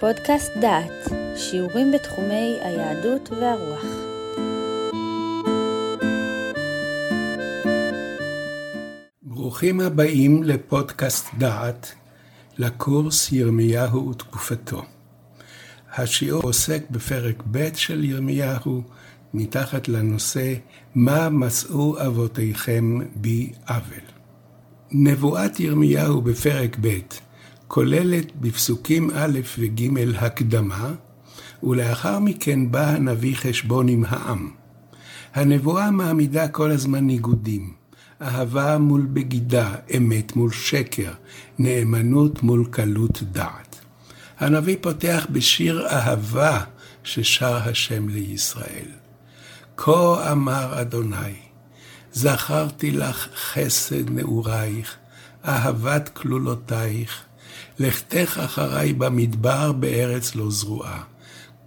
פודקאסט דעת, שיעורים בתחומי היהדות והרוח. ברוכים הבאים לפודקאסט דעת, לקורס ירמיהו ותקופתו. השיעור עוסק בפרק ב' של ירמיהו, מתחת לנושא מה מצאו אבותיכם בי עוול. נבואת ירמיהו בפרק ב' כוללת בפסוקים א' וג' הקדמה, ולאחר מכן בא הנביא חשבון עם העם. הנבואה מעמידה כל הזמן ניגודים, אהבה מול בגידה, אמת מול שקר, נאמנות מול קלות דעת. הנביא פותח בשיר אהבה ששר השם לישראל. כה אמר אדוני, זכרתי לך חסד נעורייך, אהבת כלולותייך, לכתך אחריי במדבר בארץ לא זרועה.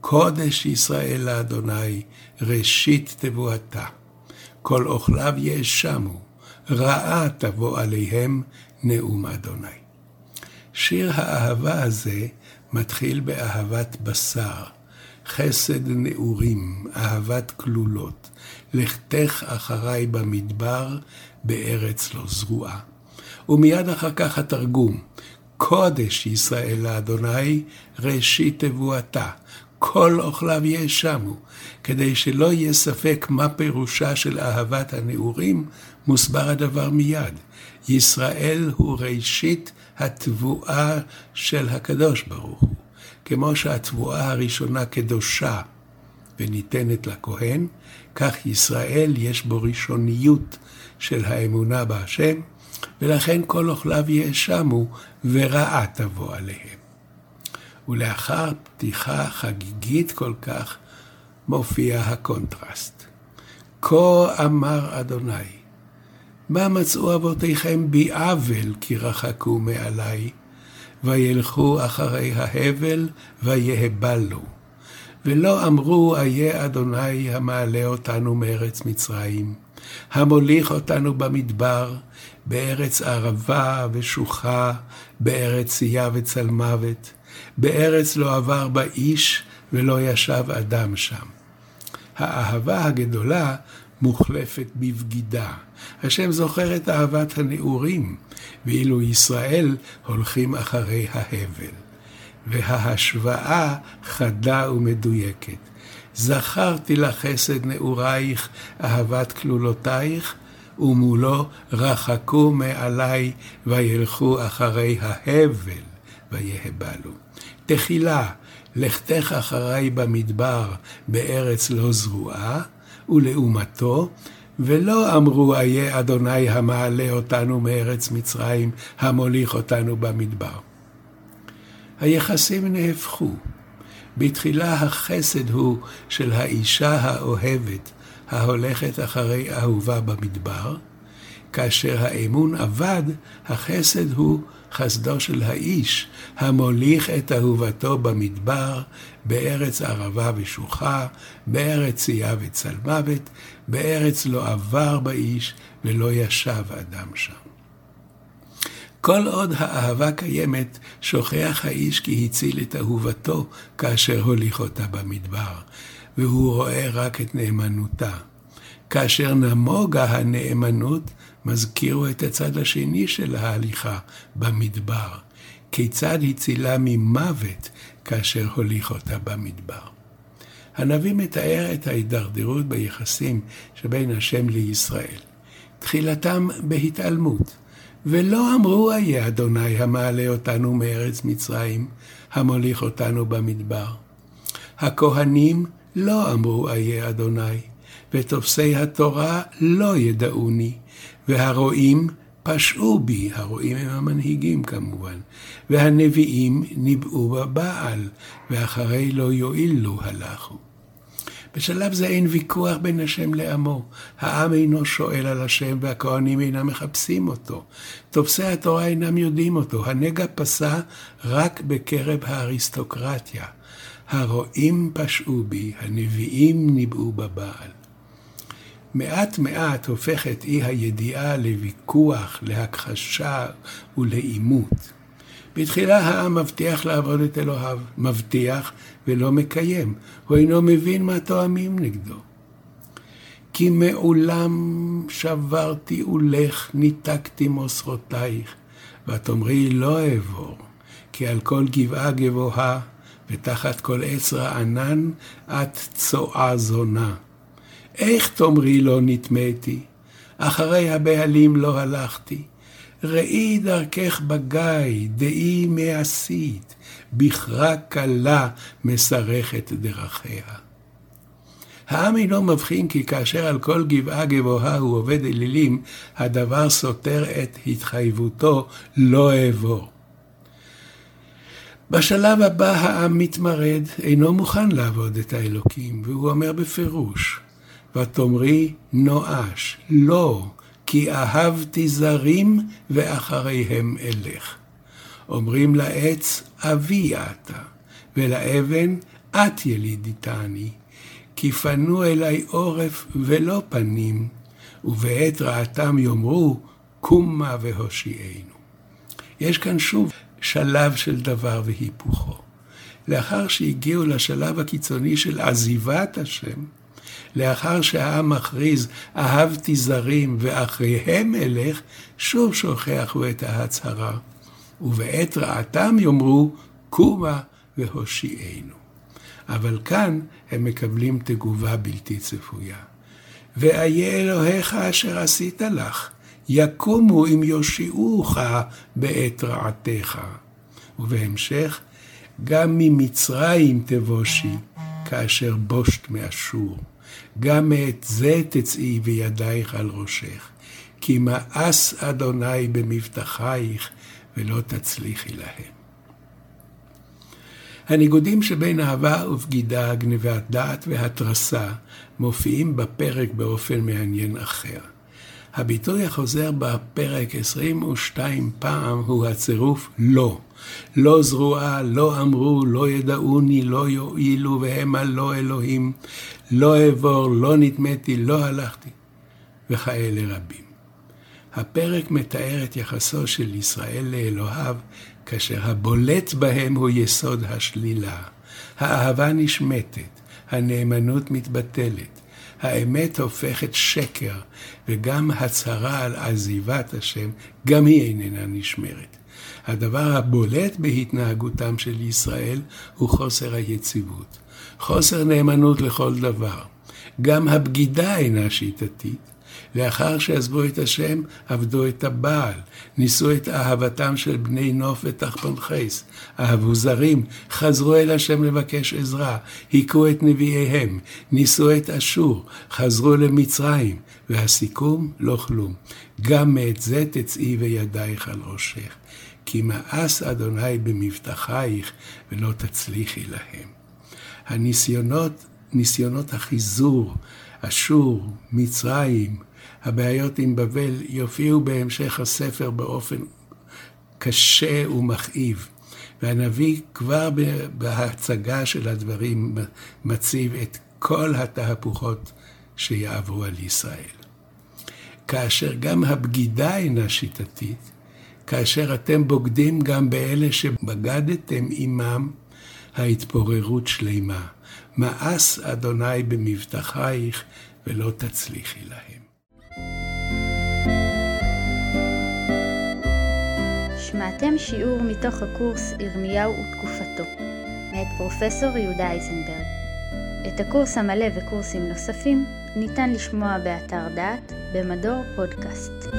קודש ישראל לאדוני, ראשית תבואתה. כל אוכליו יאשמו, רעה תבוא עליהם, נאום אדוני. שיר האהבה הזה מתחיל באהבת בשר, חסד נעורים, אהבת כלולות, לכתך אחריי במדבר, בארץ לא זרועה. ומיד אחר כך התרגום, קודש ישראל לאדוני, ראשית תבואתה. כל אוכליו יאשמו, כדי שלא יהיה ספק מה פירושה של אהבת הנעורים, מוסבר הדבר מיד. ישראל הוא ראשית התבואה של הקדוש ברוך הוא. כמו שהתבואה הראשונה קדושה וניתנת לכהן, כך ישראל יש בו ראשוניות של האמונה בהשם, ולכן כל אוכליו יאשמו, ורעה תבוא עליהם. ולאחר פתיחה חגיגית כל כך, מופיע הקונטרסט. כה אמר אדוני, מה מצאו אבותיכם בי עוול כי רחקו מעלי, וילכו אחרי ההבל ויהבלו. ולא אמרו איה אדוני המעלה אותנו מארץ מצרים, המוליך אותנו במדבר, בארץ ערבה ושוחה, בארץ צייה וצלמוות, בארץ לא עבר בה איש ולא ישב אדם שם. האהבה הגדולה מוחלפת בבגידה. השם זוכר את אהבת הנעורים, ואילו ישראל הולכים אחרי ההבל. וההשוואה חדה ומדויקת. זכרתי לך חסד נעורייך, אהבת כלולותייך, ומולו רחקו מעלי וילכו אחרי ההבל ויהבלו. תחילה, לכתך אחרי במדבר בארץ לא זרועה, ולעומתו, ולא אמרו איה אדוני המעלה אותנו מארץ מצרים, המוליך אותנו במדבר. היחסים נהפכו. בתחילה החסד הוא של האישה האוהבת ההולכת אחרי אהובה במדבר, כאשר האמון אבד, החסד הוא חסדו של האיש, המוליך את אהובתו במדבר, בארץ ערבה ושוחה, בארץ צייה וצלמוות, בארץ לא עבר באיש ולא ישב אדם שם. כל עוד האהבה קיימת, שוכח האיש כי הציל את אהובתו כאשר הוליך אותה במדבר, והוא רואה רק את נאמנותה. כאשר נמוגה הנאמנות, מזכירו את הצד השני של ההליכה במדבר. כיצד הצילה ממוות כאשר הוליך אותה במדבר. הנביא מתאר את ההידרדרות ביחסים שבין השם לישראל. תחילתם בהתעלמות. ולא אמרו איה אדוני המעלה אותנו מארץ מצרים, המוליך אותנו במדבר. הכהנים לא אמרו איה אדוני, ותופסי התורה לא ידעוני, והרועים פשעו בי, הרועים הם המנהיגים כמובן, והנביאים ניבאו בבעל, ואחרי לא יועילו הלכו. בשלב זה אין ויכוח בין השם לעמו. העם אינו שואל על השם והכהנים אינם מחפשים אותו. תופסי התורה אינם יודעים אותו. הנגע פסע רק בקרב האריסטוקרטיה. הרועים פשעו בי, הנביאים ניבאו בבעל. מעט מעט הופכת אי הידיעה לוויכוח, להכחשה ולעימות. בתחילה העם מבטיח לעבוד את אלוהיו, מבטיח ולא מקיים, הוא אינו מבין מה טועמים נגדו. כי מעולם שברתי עולך, ניתקתי מוסרותייך, ותאמרי לא אעבור, כי על כל גבעה גבוהה, ותחת כל עץ רענן, את צועה זונה. איך תאמרי לא נטמאתי, אחרי הבעלים לא הלכתי, ראי דרכך בגיא, דעי מעשית, בכרה קלה משרכת דרכיה. העם אינו מבחין כי כאשר על כל גבעה גבוהה הוא עובד אלילים, הדבר סותר את התחייבותו לא אעבור. בשלב הבא העם מתמרד, אינו מוכן לעבוד את האלוקים, והוא אומר בפירוש, ותאמרי נואש, לא, כי אהבתי זרים ואחריהם אלך. אומרים לעץ, אבי אתה, ולאבן, את ילידיתני, כי פנו אלי עורף ולא פנים, ובעת רעתם יאמרו, קומה והושיענו. יש כאן שוב שלב של דבר והיפוכו. לאחר שהגיעו לשלב הקיצוני של עזיבת השם, לאחר שהעם מכריז, אהבתי זרים ואחריהם אלך, שוב שוכחו את ההצהרה. ובעת רעתם יאמרו, קומה והושיענו. אבל כאן הם מקבלים תגובה בלתי צפויה. ואיה אלוהיך אשר עשית לך, יקומו אם יושיעוך בעת רעתך. ובהמשך, גם ממצרים תבושי, כאשר בושת מאשור. גם מאת זה תצאי וידייך על ראשך. כי מאס אדוני במבטחייך, ולא תצליחי להם. הניגודים שבין אהבה ובגידה, גנבת דעת והתרסה, מופיעים בפרק באופן מעניין אחר. הביטוי החוזר בפרק 22 פעם הוא הצירוף לא. לא זרועה, לא אמרו, לא ידעוני, לא יועילו, והמה לא אלוהים, לא אעבור, לא נטמאתי, לא הלכתי, וכאלה רבים. הפרק מתאר את יחסו של ישראל לאלוהיו, כאשר הבולט בהם הוא יסוד השלילה. האהבה נשמטת, הנאמנות מתבטלת, האמת הופכת שקר, וגם הצהרה על עזיבת השם, גם היא איננה נשמרת. הדבר הבולט בהתנהגותם של ישראל הוא חוסר היציבות, חוסר נאמנות לכל דבר. גם הבגידה אינה שיטתית. לאחר שעזבו את השם, עבדו את הבעל, ניסו את אהבתם של בני נוף ותחפונחס, אהבו זרים, חזרו אל השם לבקש עזרה, היכו את נביאיהם, ניסו את אשור, חזרו למצרים, והסיכום, לא כלום. גם מאת זה תצאי וידייך על ראשך. כי מאס אדוני במבטחייך ולא תצליחי להם. הניסיונות, ניסיונות החיזור, אשור, מצרים, הבעיות עם בבל, יופיעו בהמשך הספר באופן קשה ומכאיב. והנביא כבר בהצגה של הדברים מציב את כל התהפוכות שיעברו על ישראל. כאשר גם הבגידה אינה שיטתית, כאשר אתם בוגדים גם באלה שבגדתם עמם, ההתפוררות שלמה. מאס אדוני במבטחייך ולא תצליחי להם. שמעתם שיעור מתוך הקורס ירמיהו ותקופתו, מאת פרופסור יהודה אייזנברג. את הקורס המלא וקורסים נוספים ניתן לשמוע באתר דעת במדור פודקאסט.